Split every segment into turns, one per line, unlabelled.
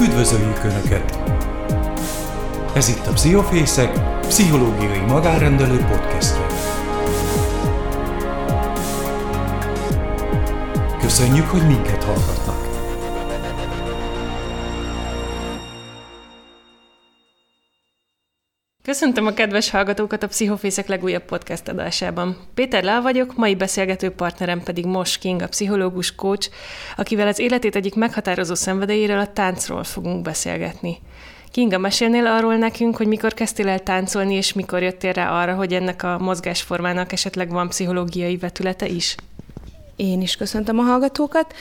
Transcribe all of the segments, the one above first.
Üdvözöljük Önöket! Ez itt a Pszichofészek, pszichológiai magárendelő podcastje. Köszönjük, hogy minket hallgatnak!
Köszöntöm a kedves hallgatókat a Pszichofészek legújabb podcast adásában. Péter Lá vagyok, mai beszélgető partnerem pedig Mos King, a pszichológus coach, akivel az életét egyik meghatározó szenvedélyéről, a táncról fogunk beszélgetni. Kinga, mesélnél arról nekünk, hogy mikor kezdtél el táncolni, és mikor jöttél rá arra, hogy ennek a mozgásformának esetleg van pszichológiai vetülete is?
Én is köszöntöm a hallgatókat.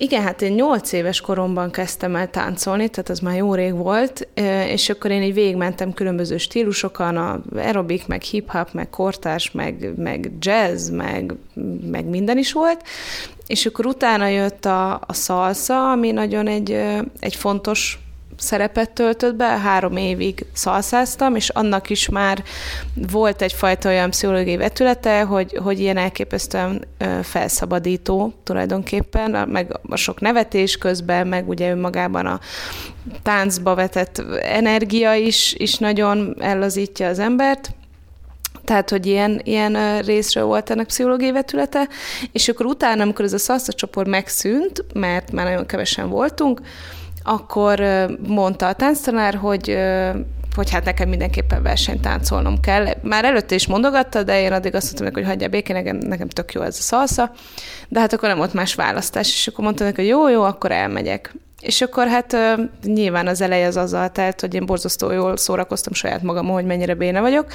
Igen, hát én nyolc éves koromban kezdtem el táncolni, tehát az már jó rég volt, és akkor én így végigmentem különböző stílusokon, a aerobik, meg hip-hop, meg kortárs, meg, meg jazz, meg, meg minden is volt, és akkor utána jött a, a salsa, ami nagyon egy, egy fontos szerepet töltött be, három évig szalszáztam, és annak is már volt egyfajta olyan pszichológiai vetülete, hogy, hogy ilyen elképesztően felszabadító tulajdonképpen, meg a sok nevetés közben, meg ugye önmagában a táncba vetett energia is, is nagyon ellazítja az embert, tehát, hogy ilyen, ilyen részről volt ennek pszichológiai vetülete, és akkor utána, amikor ez a szalsza csoport megszűnt, mert már nagyon kevesen voltunk, akkor mondta a tánctanár, hogy hogy hát nekem mindenképpen versenytáncolnom kell. Már előtte is mondogatta, de én addig azt mondtam hogy hagyja békén, nekem, nekem tök jó ez a szalsza, de hát akkor nem volt más választás, és akkor mondta neki, hogy jó, jó, akkor elmegyek. És akkor hát nyilván az eleje az azzal telt, hogy én borzasztó jól szórakoztam saját magam, hogy mennyire béne vagyok,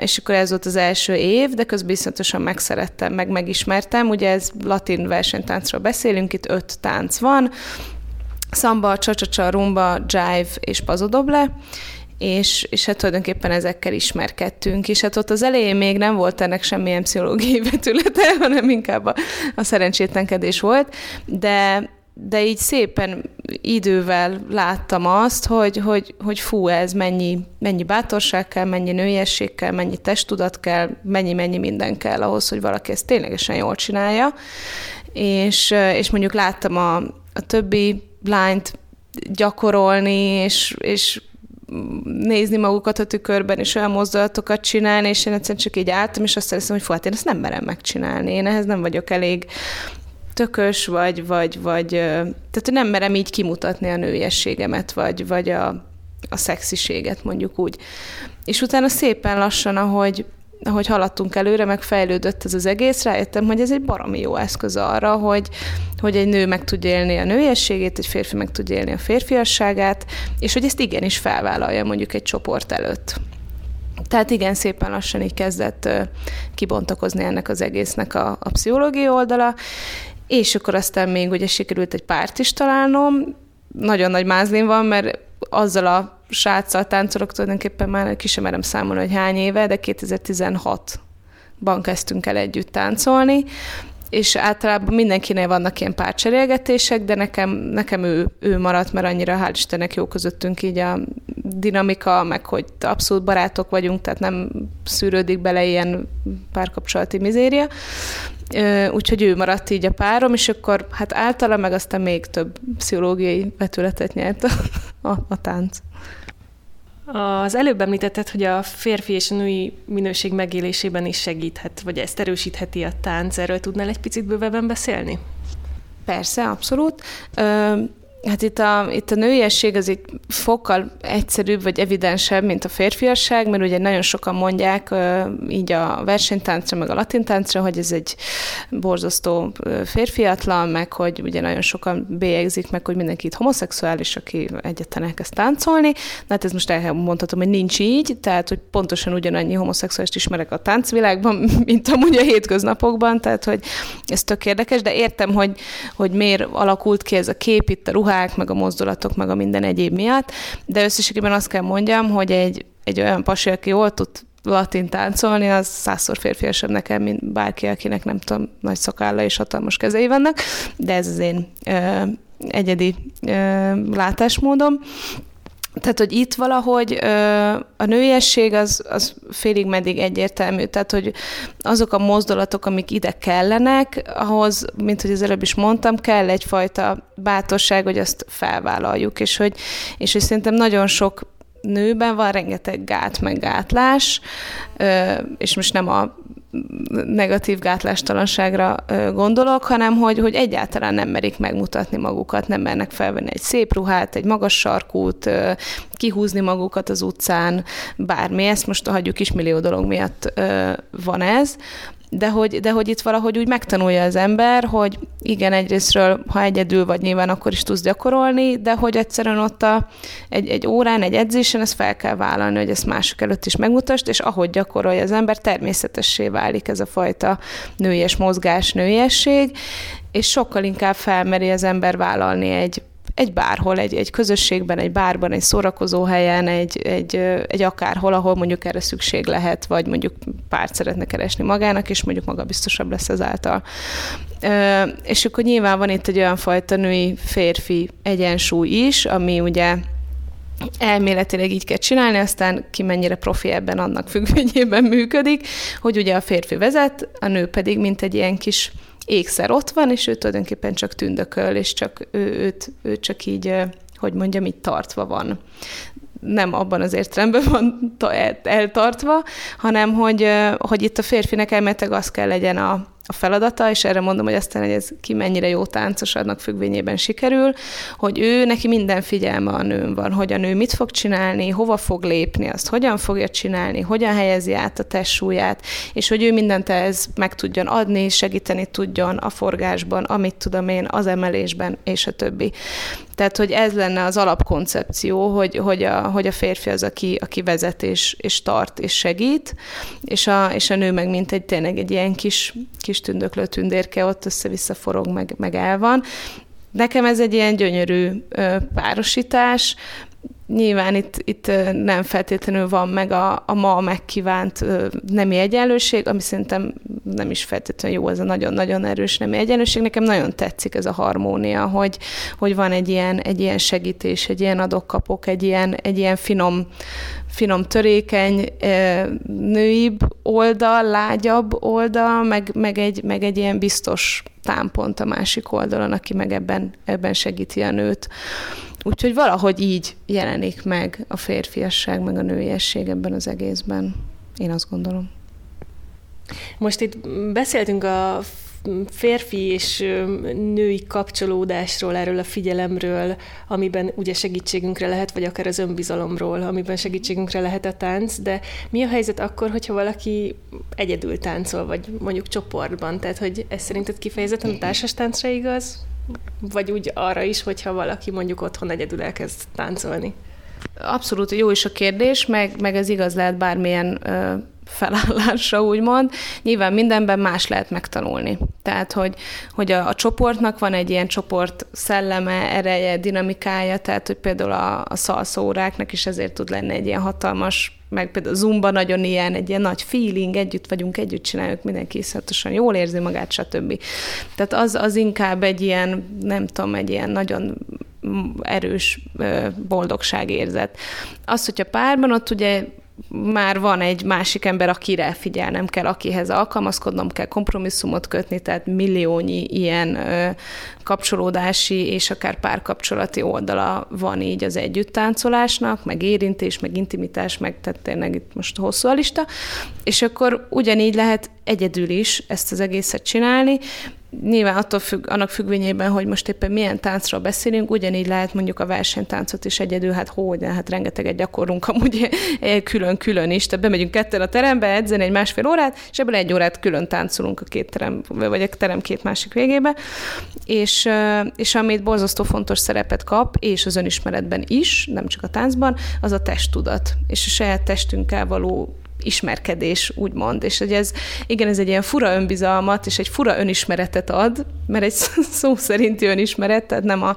és akkor ez volt az első év, de közben biztosan megszerettem, meg megismertem. Ugye ez latin versenytáncról beszélünk, itt öt tánc van, szamba, csacsacsa, rumba, jive és pazodoble, és, és hát tulajdonképpen ezekkel ismerkedtünk, és hát ott az elején még nem volt ennek semmilyen pszichológiai vetülete, hanem inkább a, a szerencsétlenkedés volt, de, de így szépen idővel láttam azt, hogy, hogy, hogy fú, ez mennyi, mennyi bátorság kell, mennyi nőiesség kell, mennyi testudat kell, mennyi-mennyi minden kell ahhoz, hogy valaki ezt ténylegesen jól csinálja. És, és mondjuk láttam a, a többi lányt gyakorolni, és, és nézni magukat a tükörben, és olyan mozdulatokat csinálni, és én egyszerűen csak így álltam, és azt hiszem, hogy fú, hát én ezt nem merem megcsinálni, én ehhez nem vagyok elég tökös, vagy, vagy, vagy tehát nem merem így kimutatni a nőiességemet, vagy, vagy a, a szexiséget, mondjuk úgy. És utána szépen lassan, ahogy, ahogy haladtunk előre, meg fejlődött ez az egész, rájöttem, hogy ez egy baromi jó eszköz arra, hogy, hogy egy nő meg tudja élni a nőiességét, egy férfi meg tudja élni a férfiasságát, és hogy ezt igenis felvállalja mondjuk egy csoport előtt. Tehát igen, szépen lassan így kezdett kibontakozni ennek az egésznek a, a pszichológiai oldala, és akkor aztán még ugye sikerült egy párt is találnom, nagyon nagy mázlin van, mert azzal a sráccal táncolok tulajdonképpen már ki sem merem számolni, hogy hány éve, de 2016-ban kezdtünk el együtt táncolni, és általában mindenkinél vannak ilyen párcserélgetések, de nekem, nekem ő, ő maradt, mert annyira hál' Istennek jó közöttünk így a dinamika, meg hogy abszolút barátok vagyunk, tehát nem szűrődik bele ilyen párkapcsolati mizéria. Úgyhogy ő maradt így a párom, és akkor hát általa meg aztán még több pszichológiai vetületet nyert a, a, tánc.
Az előbb említetted, hogy a férfi és a női minőség megélésében is segíthet, vagy ezt erősítheti a tánc. Erről tudnál egy picit bővebben beszélni?
Persze, abszolút. Hát itt a, itt a nőiesség az egy fokkal egyszerűbb vagy evidensebb, mint a férfiasság, mert ugye nagyon sokan mondják így a versenytáncra, meg a latintáncra, hogy ez egy borzasztó férfiatlan, meg hogy ugye nagyon sokan bélyegzik meg, hogy mindenki itt homoszexuális, aki egyetlen elkezd táncolni. Na hát ez most elmondhatom, hogy nincs így, tehát hogy pontosan ugyanannyi homoszexuális ismerek a táncvilágban, mint amúgy a hétköznapokban, tehát hogy ez tök érdekes, de értem, hogy, hogy miért alakult ki ez a kép itt a ruhá ruhák, meg a mozdulatok, meg a minden egyéb miatt, de összességében azt kell mondjam, hogy egy, egy olyan pasi, aki jól tud latin táncolni, az százszor férfiasabb nekem, mint bárki, akinek nem tudom, nagy szakálla és hatalmas kezei vannak, de ez az én ö, egyedi ö, látásmódom. Tehát, hogy itt valahogy ö, a nőiesség az, az félig meddig egyértelmű. Tehát, hogy azok a mozdulatok, amik ide kellenek, ahhoz, mint hogy az előbb is mondtam, kell egyfajta bátorság, hogy azt felvállaljuk, és hogy, és hogy szerintem nagyon sok nőben van rengeteg gát, meg gátlás, és most nem a negatív gátlástalanságra gondolok, hanem hogy, hogy egyáltalán nem merik megmutatni magukat, nem mernek felvenni egy szép ruhát, egy magas sarkút, kihúzni magukat az utcán, bármi, ezt most hagyjuk is millió dolog miatt van ez, de hogy, de hogy itt valahogy úgy megtanulja az ember, hogy igen, egyrésztről, ha egyedül vagy nyilván, akkor is tudsz gyakorolni, de hogy egyszerűen ott a, egy, egy órán, egy edzésen ezt fel kell vállalni, hogy ezt mások előtt is megmutasd, és ahogy gyakorolja az ember, természetessé válik ez a fajta nőies mozgás, nőiesség, és sokkal inkább felmeri az ember vállalni egy, egy bárhol, egy, egy közösségben, egy bárban, egy szórakozó helyen, egy, egy, egy akárhol, ahol mondjuk erre szükség lehet, vagy mondjuk párt szeretne keresni magának, és mondjuk maga biztosabb lesz ezáltal. És akkor nyilván van itt egy olyan fajta női-férfi egyensúly is, ami ugye elméletileg így kell csinálni, aztán ki mennyire profi ebben annak függvényében működik, hogy ugye a férfi vezet, a nő pedig mint egy ilyen kis ékszer ott van, és ő tulajdonképpen csak tündököl, és csak ő, őt, ő csak így, hogy mondjam, így tartva van. Nem abban az értelemben van eltartva, hanem hogy, hogy itt a férfinek elméletileg az kell legyen a, a feladata, és erre mondom, hogy aztán, hogy ez ki mennyire jó táncos, annak függvényében sikerül, hogy ő, neki minden figyelme a nőn van, hogy a nő mit fog csinálni, hova fog lépni, azt hogyan fogja csinálni, hogyan helyezi át a testsúlyát, és hogy ő mindent ez meg tudjon adni, segíteni tudjon a forgásban, amit tudom én, az emelésben, és a többi. Tehát, hogy ez lenne az alapkoncepció, hogy, hogy, a, hogy a férfi az, aki, aki vezet és, és tart és segít, és a, és a nő meg mint egy tényleg egy ilyen kis, kis tündöklő tündérke ott össze-vissza forog, meg, meg el van. Nekem ez egy ilyen gyönyörű párosítás, Nyilván itt, itt nem feltétlenül van meg a, a ma megkívánt nemi egyenlőség, ami szerintem nem is feltétlenül jó, ez a nagyon-nagyon erős nemi egyenlőség. Nekem nagyon tetszik ez a harmónia, hogy, hogy van egy ilyen, egy ilyen segítés, egy ilyen adok-kapok, egy ilyen, egy ilyen finom, finom, törékeny, nőibb oldal, lágyabb oldal, meg, meg, egy, meg egy ilyen biztos támpont a másik oldalon, aki meg ebben, ebben segíti a nőt. Úgyhogy valahogy így jelenik meg a férfiasság, meg a nőiesség ebben az egészben. Én azt gondolom.
Most itt beszéltünk a férfi és női kapcsolódásról, erről a figyelemről, amiben ugye segítségünkre lehet, vagy akár az önbizalomról, amiben segítségünkre lehet a tánc, de mi a helyzet akkor, hogyha valaki egyedül táncol, vagy mondjuk csoportban? Tehát, hogy ez szerinted kifejezetten a társas táncra igaz? Vagy úgy arra is, hogyha valaki mondjuk otthon egyedül elkezd táncolni?
Abszolút jó is a kérdés, meg, meg ez igaz lehet bármilyen ö, felállásra, úgymond. Nyilván mindenben más lehet megtanulni. Tehát, hogy, hogy a, a csoportnak van egy ilyen csoport szelleme, ereje, dinamikája, tehát, hogy például a, a szalszóráknak is ezért tud lenni egy ilyen hatalmas meg például Zumba nagyon ilyen, egy ilyen nagy feeling, együtt vagyunk, együtt cságjuk, mindenki iszonyatosan jól érzi magát, stb. Tehát az, az inkább egy ilyen, nem tudom, egy ilyen nagyon erős boldogságérzet. Az, hogyha párban, ott ugye már van egy másik ember, akire figyelnem kell, akihez alkalmazkodnom kell, kompromisszumot kötni, tehát milliónyi ilyen kapcsolódási és akár párkapcsolati oldala van így az együttáncolásnak, meg érintés, meg intimitás, meg tehát tényleg itt most hosszú a lista, és akkor ugyanígy lehet egyedül is ezt az egészet csinálni, nyilván attól függ, annak függvényében, hogy most éppen milyen táncról beszélünk, ugyanígy lehet mondjuk a versenytáncot is egyedül, hát hogy, hát rengeteget gyakorlunk amúgy külön-külön is, tehát bemegyünk ketten a terembe, edzeni egy másfél órát, és ebből egy órát külön táncolunk a két terem, vagy a terem két másik végébe, és, és amit borzasztó fontos szerepet kap, és az önismeretben is, nem csak a táncban, az a testtudat, és a saját testünkkel való ismerkedés, úgymond. És hogy ez, igen, ez egy ilyen fura önbizalmat, és egy fura önismeretet ad, mert egy szó szerinti önismeret, tehát nem a,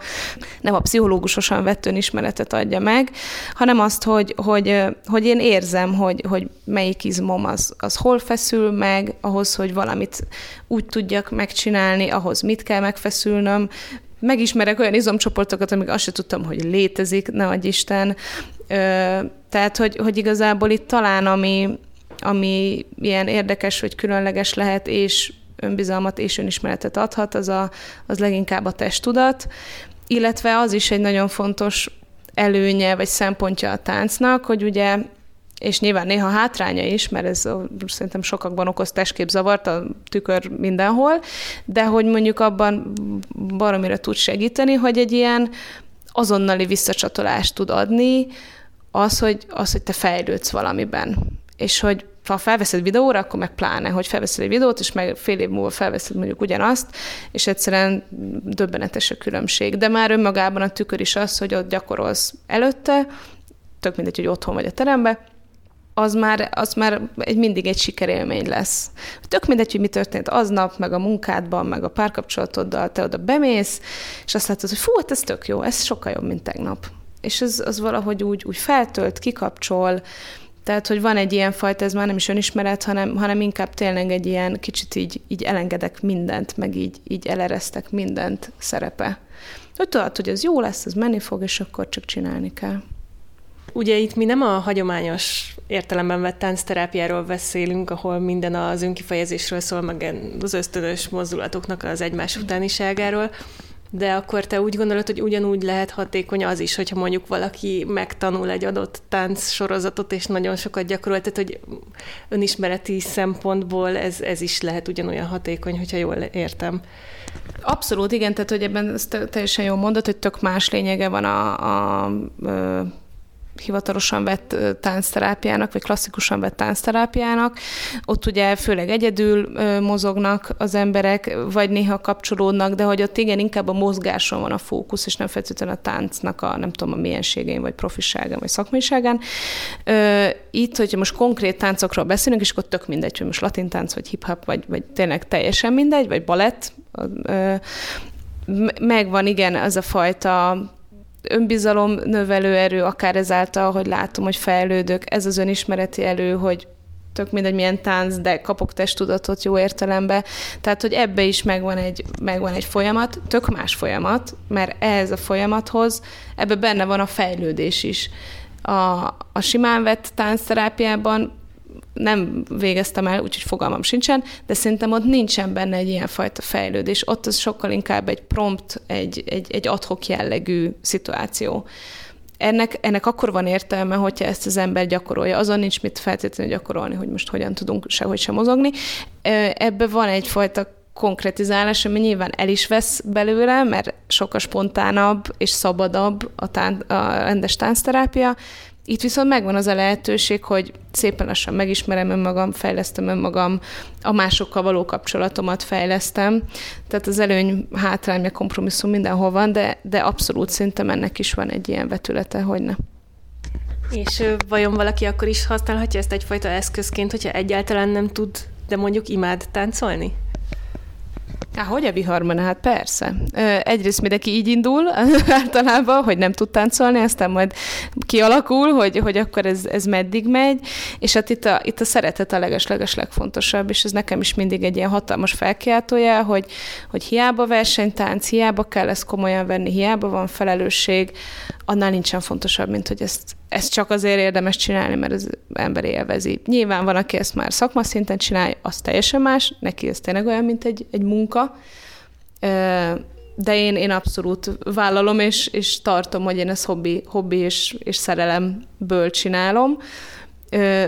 nem a pszichológusosan vett önismeretet adja meg, hanem azt, hogy, hogy, hogy én érzem, hogy, hogy melyik izmom az, az hol feszül meg, ahhoz, hogy valamit úgy tudjak megcsinálni, ahhoz mit kell megfeszülnöm, megismerek olyan izomcsoportokat, amik azt sem tudtam, hogy létezik, ne adj Isten. Tehát, hogy, hogy igazából itt talán, ami, ami ilyen érdekes vagy különleges lehet, és önbizalmat és önismeretet adhat, az, a, az leginkább a testtudat, illetve az is egy nagyon fontos előnye vagy szempontja a táncnak, hogy ugye és nyilván néha hátránya is, mert ez szerintem sokakban okoz testképzavart, a tükör mindenhol, de hogy mondjuk abban baromira tud segíteni, hogy egy ilyen azonnali visszacsatolást tud adni, az, hogy, az, hogy te fejlődsz valamiben. És hogy ha felveszed videóra, akkor meg pláne, hogy felveszed egy videót, és meg fél év múlva felveszed mondjuk ugyanazt, és egyszerűen döbbenetes a különbség. De már önmagában a tükör is az, hogy ott gyakorolsz előtte, tök mindegy, hogy otthon vagy a teremben, az már, az már egy, mindig egy sikerélmény lesz. Tök mindegy, hogy mi történt aznap, meg a munkádban, meg a párkapcsolatoddal, te oda bemész, és azt látod, hogy fú, hát ez tök jó, ez sokkal jobb, mint tegnap. És ez az valahogy úgy, úgy feltölt, kikapcsol, tehát, hogy van egy ilyen fajta, ez már nem is önismeret, hanem, hanem inkább tényleg egy ilyen kicsit így, így elengedek mindent, meg így, így eleresztek mindent szerepe. Hogy tudod, hogy ez jó lesz, ez menni fog, és akkor csak csinálni kell.
Ugye itt mi nem a hagyományos értelemben vett táncterápiáról beszélünk, ahol minden az önkifejezésről szól, meg az ösztönös mozdulatoknak az egymás utániságáról, de akkor te úgy gondolod, hogy ugyanúgy lehet hatékony az is, hogyha mondjuk valaki megtanul egy adott tánc sorozatot, és nagyon sokat gyakorol, tehát hogy önismereti szempontból ez, ez is lehet ugyanolyan hatékony, hogyha jól értem.
Abszolút, igen, tehát hogy ebben teljesen jól mondod, hogy tök más lényege van a, a, a hivatalosan vett táncterápiának, vagy klasszikusan vett táncterápiának. Ott ugye főleg egyedül mozognak az emberek, vagy néha kapcsolódnak, de hogy ott igen, inkább a mozgáson van a fókusz, és nem feltétlenül a táncnak a, nem tudom, a mienségén, vagy profiságán, vagy szakmaiságán. Itt, hogyha most konkrét táncokról beszélünk, és akkor tök mindegy, hogy most latin tánc, vagy hip-hop, vagy, vagy tényleg teljesen mindegy, vagy balett, megvan igen az a fajta önbizalom növelő erő, akár ezáltal, hogy látom, hogy fejlődök, ez az önismereti elő, hogy tök mindegy milyen tánc, de kapok testtudatot jó értelembe. Tehát, hogy ebbe is megvan egy, megvan egy folyamat, tök más folyamat, mert ehhez a folyamathoz, ebbe benne van a fejlődés is. A, a simán vett táncterápiában nem végeztem el, úgyhogy fogalmam sincsen, de szerintem ott nincsen benne egy ilyen fajta fejlődés. Ott az sokkal inkább egy prompt, egy, egy, egy adhok jellegű szituáció. Ennek, ennek akkor van értelme, hogyha ezt az ember gyakorolja. Azon nincs mit feltétlenül gyakorolni, hogy most hogyan tudunk sehogy sem mozogni. Ebbe van egyfajta konkretizálás, ami nyilván el is vesz belőle, mert sokkal spontánabb és szabadabb a, tán- a rendes táncterápia, itt viszont megvan az a lehetőség, hogy szépen lassan megismerem önmagam, fejlesztem önmagam, a másokkal való kapcsolatomat fejlesztem. Tehát az előny, hátrány, kompromisszum mindenhol van, de, de abszolút szerintem ennek is van egy ilyen vetülete, hogy ne.
És vajon valaki akkor is használhatja ezt egyfajta eszközként, hogyha egyáltalán nem tud, de mondjuk imád táncolni?
Há, hogy a viharban? Hát persze. Egyrészt mindenki így indul általában, hogy nem tud táncolni, aztán majd kialakul, hogy, hogy akkor ez, ez meddig megy, és hát itt a, itt a szeretet a leges-leges legfontosabb, és ez nekem is mindig egy ilyen hatalmas felkiáltója, hogy, hogy hiába versenytánc, hiába kell ezt komolyan venni, hiába van felelősség, annál nincsen fontosabb, mint hogy ezt, ezt csak azért érdemes csinálni, mert az ember élvezi. Nyilván van, aki ezt már szakmaszinten csinálja, az teljesen más, neki ez tényleg olyan, mint egy, egy munka, de én, én abszolút vállalom, és, és tartom, hogy én ezt hobbi, hobbi és, és szerelemből csinálom,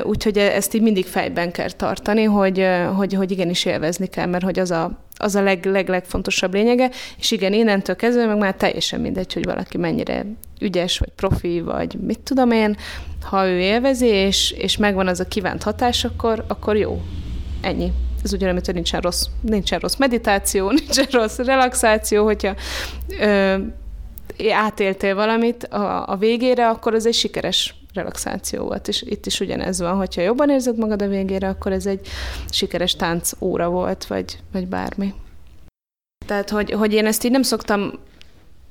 Úgyhogy ezt így mindig fejben kell tartani, hogy, hogy, hogy igenis élvezni kell, mert hogy az a, az a leg, leg, legfontosabb lényege, és igen, innentől kezdve meg már teljesen mindegy, hogy valaki mennyire ügyes, vagy profi, vagy mit tudom én, ha ő élvezi, és, és megvan az a kívánt hatás, akkor, akkor jó. Ennyi. Ez ugyanúgy, hogy nincsen rossz, nincsen rossz meditáció, nincsen rossz relaxáció, hogyha ö, átéltél valamit a, a végére, akkor az egy sikeres relaxáció volt. És itt is ugyanez van, hogyha jobban érzed magad a végére, akkor ez egy sikeres tánc óra volt, vagy, vagy bármi. Tehát, hogy, hogy én ezt így nem szoktam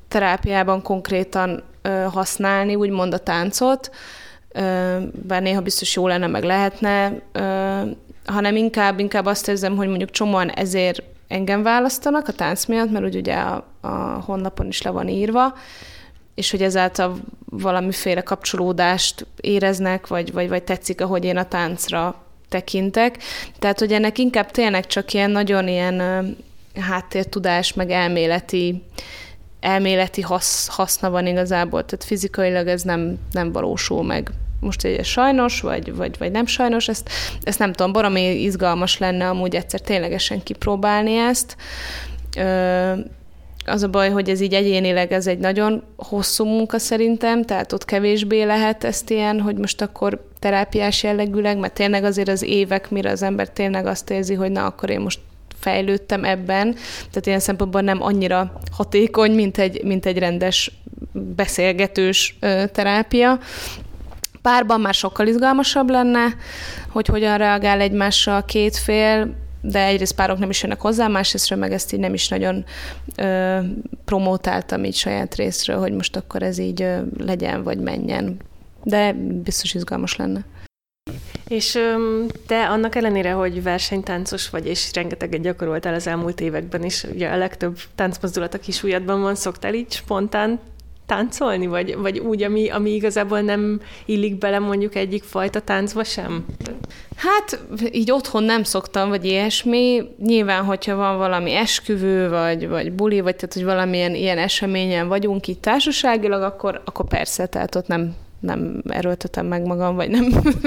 terápiában konkrétan ö, használni, úgymond a táncot, ö, bár néha biztos jó lenne, meg lehetne, ö, hanem inkább, inkább azt érzem, hogy mondjuk csomóan ezért engem választanak a tánc miatt, mert úgy ugye a, a honlapon is le van írva, és hogy ezáltal valamiféle kapcsolódást éreznek, vagy, vagy, vagy tetszik, ahogy én a táncra tekintek. Tehát, hogy ennek inkább tényleg csak ilyen nagyon ilyen háttértudás, meg elméleti elméleti hasz, haszna van igazából, tehát fizikailag ez nem, nem valósul meg. Most egy sajnos, vagy, vagy, vagy nem sajnos, ezt, ezt nem tudom, baromi izgalmas lenne amúgy egyszer ténylegesen kipróbálni ezt. Ö, az a baj, hogy ez így egyénileg ez egy nagyon hosszú munka szerintem, tehát ott kevésbé lehet ezt ilyen, hogy most akkor terápiás jellegűleg, mert tényleg azért az évek, mire az ember tényleg azt érzi, hogy na, akkor én most fejlődtem ebben, tehát ilyen szempontból nem annyira hatékony, mint egy, mint egy rendes beszélgetős terápia. Párban már sokkal izgalmasabb lenne, hogy hogyan reagál egymásra a két fél, de egyrészt párok nem is jönnek hozzá, másrészt meg ezt így nem is nagyon ö, promótáltam így saját részről, hogy most akkor ez így ö, legyen, vagy menjen. De biztos izgalmas lenne.
És te annak ellenére, hogy versenytáncos vagy, és rengeteget gyakoroltál az elmúlt években is, ugye a legtöbb táncmozdulat a kisújadban van, szoktál így spontán táncolni, vagy, vagy úgy, ami, ami igazából nem illik bele mondjuk egyik fajta táncba sem?
Hát így otthon nem szoktam, vagy ilyesmi. Nyilván, hogyha van valami esküvő, vagy, vagy buli, vagy tehát, hogy valamilyen ilyen eseményen vagyunk itt társaságilag, akkor, akkor persze, tehát ott nem nem erőltetem meg magam, vagy nem,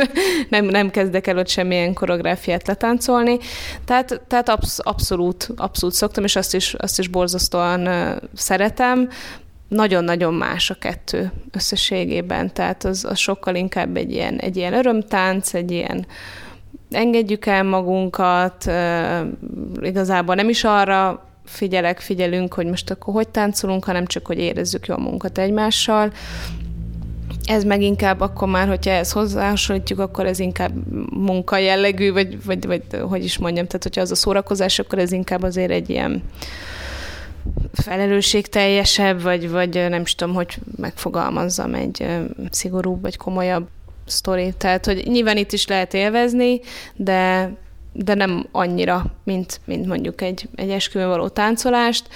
nem, nem kezdek el ott semmilyen koreográfiát letáncolni. Tehát, tehát absz, abszolút, abszolút szoktam, és azt is, azt is borzasztóan szeretem. Nagyon-nagyon más a kettő összességében, tehát az, az sokkal inkább egy ilyen, egy ilyen örömtánc, egy ilyen engedjük el magunkat, igazából nem is arra figyelek, figyelünk, hogy most akkor hogy táncolunk, hanem csak, hogy érezzük jól munkat egymással, ez meg inkább akkor már, hogyha ezt hozzáhasonlítjuk, akkor ez inkább munka jellegű, vagy, vagy, vagy hogy is mondjam, tehát hogyha az a szórakozás, akkor ez inkább azért egy ilyen felelősségteljesebb, vagy, vagy nem is tudom, hogy megfogalmazzam egy szigorúbb, vagy komolyabb sztori. Tehát, hogy nyilván itt is lehet élvezni, de, de nem annyira, mint, mint mondjuk egy, egy esküvőn való táncolást,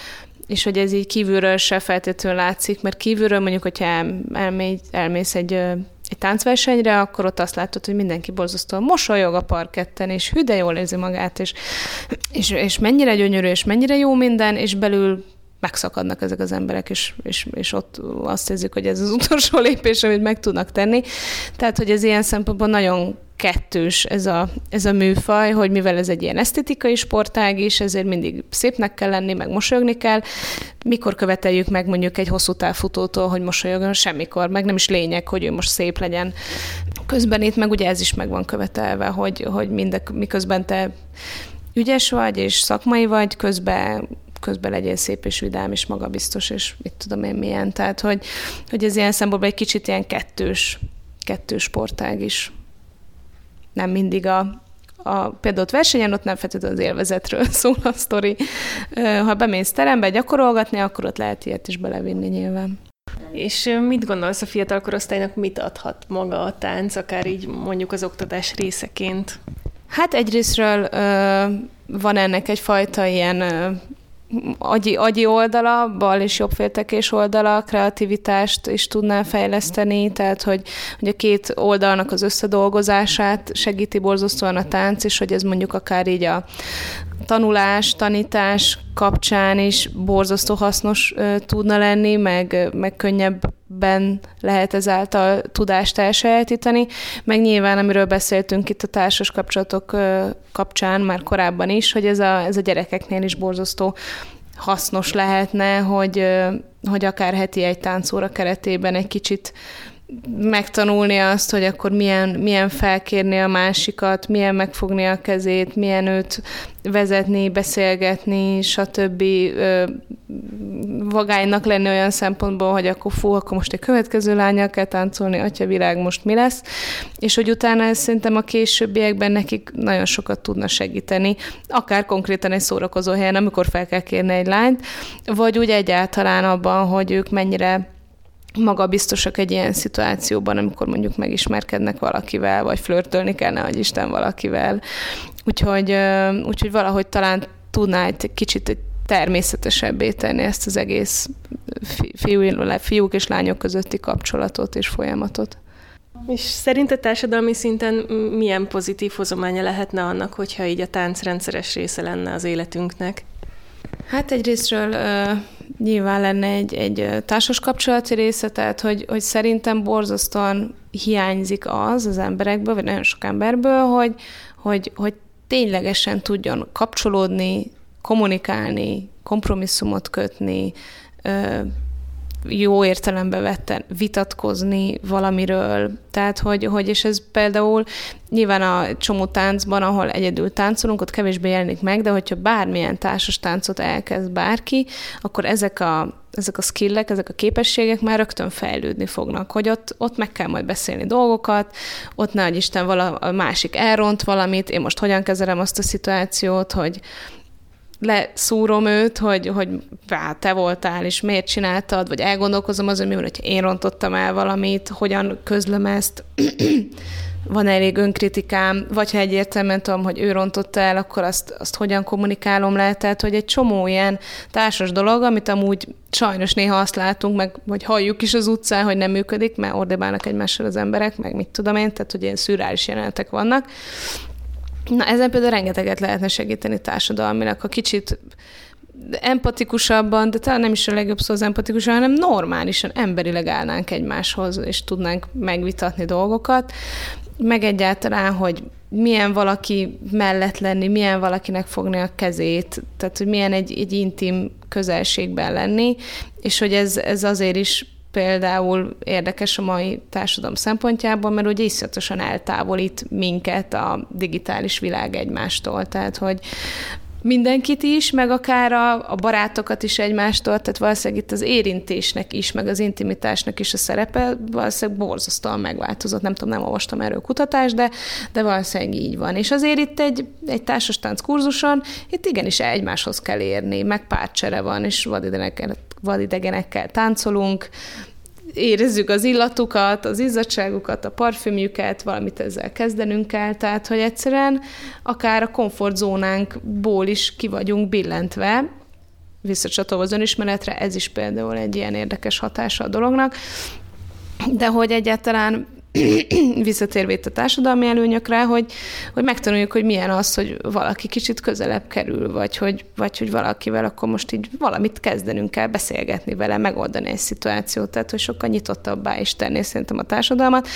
és hogy ez így kívülről se feltétlenül látszik, mert kívülről mondjuk, hogyha elmély, elmész egy, egy táncversenyre, akkor ott azt látod, hogy mindenki borzasztóan mosolyog a parketten, és hű, de jól érzi magát, és, és, és mennyire gyönyörű, és mennyire jó minden, és belül megszakadnak ezek az emberek, és, és, és ott azt érzik, hogy ez az utolsó lépés, amit meg tudnak tenni. Tehát, hogy ez ilyen szempontból nagyon kettős ez a, ez a műfaj, hogy mivel ez egy ilyen esztetikai sportág is, ezért mindig szépnek kell lenni, meg mosolyogni kell. Mikor követeljük meg mondjuk egy hosszú távfutótól, hogy mosolyogjon? Semmikor, meg nem is lényeg, hogy ő most szép legyen. Közben itt meg ugye ez is meg van követelve, hogy, hogy mindek, miközben te ügyes vagy, és szakmai vagy, közben közben legyél szép és vidám, és magabiztos, és mit tudom én milyen. Tehát, hogy, hogy ez ilyen szempontból egy kicsit ilyen kettős, kettős sportág is nem mindig a, a, például ott versenyen, ott nem feltétlenül az élvezetről szól a sztori. Ha bemész terembe gyakorolgatni, akkor ott lehet ilyet is belevinni nyilván.
És mit gondolsz a fiatal korosztálynak, mit adhat maga a tánc, akár így mondjuk az oktatás részeként?
Hát egyrésztről van ennek egyfajta ilyen agyi, agyi oldala, bal és jobbféltekés oldala, kreativitást is tudná fejleszteni, tehát hogy, hogy a két oldalnak az összedolgozását segíti borzasztóan a tánc, és hogy ez mondjuk akár így a tanulás, tanítás kapcsán is borzasztó hasznos uh, tudna lenni, meg, meg könnyebben lehet ezáltal tudást elsajátítani, meg nyilván, amiről beszéltünk itt a társas kapcsolatok uh, kapcsán már korábban is, hogy ez a, ez a gyerekeknél is borzasztó hasznos lehetne, hogy, hogy akár heti egy táncóra keretében egy kicsit megtanulni azt, hogy akkor milyen, milyen felkérni a másikat, milyen megfogni a kezét, milyen őt vezetni, beszélgetni, stb. Vagánynak lenni olyan szempontból, hogy akkor fú, akkor most egy következő lányjal kell táncolni, atya világ, most mi lesz, és hogy utána ez szerintem a későbbiekben nekik nagyon sokat tudna segíteni, akár konkrétan egy szórakozó helyen, amikor fel kell kérni egy lányt, vagy úgy egyáltalán abban, hogy ők mennyire magabiztosak egy ilyen szituációban, amikor mondjuk megismerkednek valakivel, vagy flörtölni kellene, hogy Isten valakivel. Úgyhogy, úgyhogy valahogy talán tudná egy kicsit egy természetesebbé tenni ezt az egész fiú, fiúk és lányok közötti kapcsolatot és folyamatot.
És szerinted társadalmi szinten milyen pozitív hozománya lehetne annak, hogyha így a tánc rendszeres része lenne az életünknek?
Hát egyrésztről nyilván lenne egy, egy társas kapcsolati része, tehát hogy, hogy szerintem borzasztóan hiányzik az az emberekből, vagy nagyon sok emberből, hogy, hogy, hogy ténylegesen tudjon kapcsolódni, kommunikálni, kompromisszumot kötni, jó értelembe vetten vitatkozni valamiről. Tehát, hogy, hogy és ez például nyilván a csomó táncban, ahol egyedül táncolunk, ott kevésbé jelenik meg, de hogyha bármilyen társas táncot elkezd bárki, akkor ezek a ezek a skillek, ezek a képességek már rögtön fejlődni fognak, hogy ott, ott meg kell majd beszélni dolgokat, ott nagy Isten vala, a másik elront valamit, én most hogyan kezelem azt a szituációt, hogy, leszúrom őt, hogy, hogy vá, te voltál, és miért csináltad, vagy elgondolkozom azon, mi van, hogy én rontottam el valamit, hogyan közlöm ezt, van elég önkritikám, vagy ha egyértelműen tudom, hogy ő rontotta el, akkor azt, azt hogyan kommunikálom le, tehát hogy egy csomó ilyen társas dolog, amit amúgy sajnos néha azt látunk, meg vagy halljuk is az utcán, hogy nem működik, mert ordibálnak egymással az emberek, meg mit tudom én, tehát hogy ilyen szürális jelenetek vannak, Na, ezen például rengeteget lehetne segíteni társadalmilag, ha kicsit empatikusabban, de talán nem is a legjobb szó az empatikusan, hanem normálisan, emberileg állnánk egymáshoz, és tudnánk megvitatni dolgokat, meg egyáltalán, hogy milyen valaki mellett lenni, milyen valakinek fogni a kezét, tehát hogy milyen egy, egy intim közelségben lenni, és hogy ez, ez azért is például érdekes a mai társadalom szempontjából, mert ugye iszonyatosan eltávolít minket a digitális világ egymástól. Tehát, hogy mindenkit is, meg akár a, a barátokat is egymástól, tehát valószínűleg itt az érintésnek is, meg az intimitásnak is a szerepe valószínűleg borzasztóan megváltozott. Nem tudom, nem olvastam erről kutatást, de, de valószínűleg így van. És azért itt egy, egy társastánc kurzuson, itt igenis egymáshoz kell érni, meg párcsere van, és vadidegenekkel, vadidegenekkel táncolunk, érezzük az illatukat, az izzadságukat, a parfümjüket, valamit ezzel kezdenünk kell, tehát hogy egyszerűen akár a komfortzónánkból is ki vagyunk billentve, visszacsatolva az önismeretre, ez is például egy ilyen érdekes hatása a dolognak, de hogy egyáltalán visszatérve a társadalmi előnyökre, hogy, hogy megtanuljuk, hogy milyen az, hogy valaki kicsit közelebb kerül, vagy hogy, vagy hogy valakivel akkor most így valamit kezdenünk kell, beszélgetni vele, megoldani egy szituációt, tehát hogy sokkal nyitottabbá is tenni szerintem a társadalmat,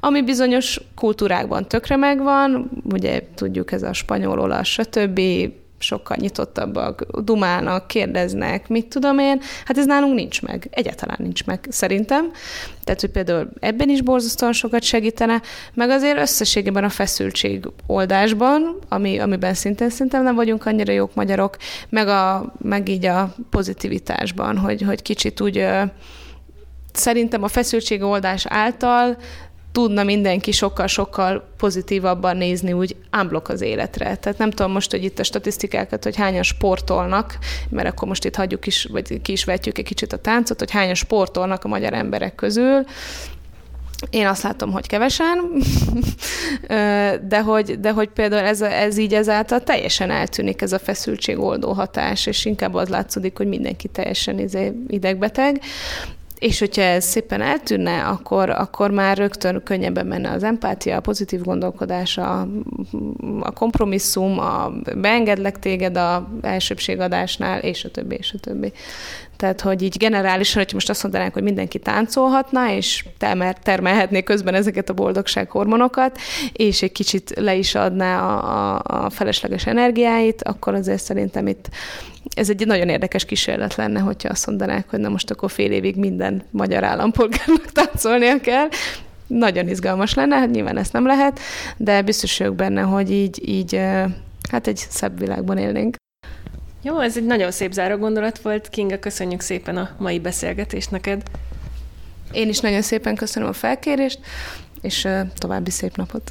ami bizonyos kultúrákban tökre megvan, ugye tudjuk ez a spanyol, olasz, stb., sokkal nyitottabbak, dumálnak, kérdeznek, mit tudom én. Hát ez nálunk nincs meg. Egyáltalán nincs meg, szerintem. Tehát, hogy például ebben is borzasztóan sokat segítene, meg azért összességében a feszültség oldásban, ami, amiben szintén szerintem nem vagyunk annyira jók magyarok, meg, a, meg így a pozitivitásban, hogy, hogy kicsit úgy szerintem a feszültség oldás által tudna mindenki sokkal-sokkal pozitívabban nézni úgy ámblok az életre. Tehát nem tudom most, hogy itt a statisztikákat, hogy hányan sportolnak, mert akkor most itt hagyjuk is, vagy ki is vetjük egy kicsit a táncot, hogy hányan sportolnak a magyar emberek közül, én azt látom, hogy kevesen, de hogy, de hogy például ez, ez így ezáltal teljesen eltűnik ez a feszültségoldó hatás, és inkább az látszódik, hogy mindenki teljesen izé idegbeteg. És hogyha ez szépen eltűnne, akkor, akkor már rögtön könnyebben menne az empátia, a pozitív gondolkodás, a, a kompromisszum, a beengedlek téged a elsőbségadásnál, és a többi, és a többi. Tehát, hogy így generálisan, hogy most azt mondanánk, hogy mindenki táncolhatna, és termelhetné közben ezeket a boldogság hormonokat, és egy kicsit le is adná a, a, felesleges energiáit, akkor azért szerintem itt ez egy nagyon érdekes kísérlet lenne, hogyha azt mondanák, hogy na most akkor fél évig minden magyar állampolgárnak táncolnia kell. Nagyon izgalmas lenne, hát nyilván ezt nem lehet, de biztos vagyok benne, hogy így, így hát egy szebb világban élnénk.
Jó, ez egy nagyon szép záró gondolat volt. Kinga, köszönjük szépen a mai beszélgetést neked.
Én is nagyon szépen köszönöm a felkérést, és további szép napot.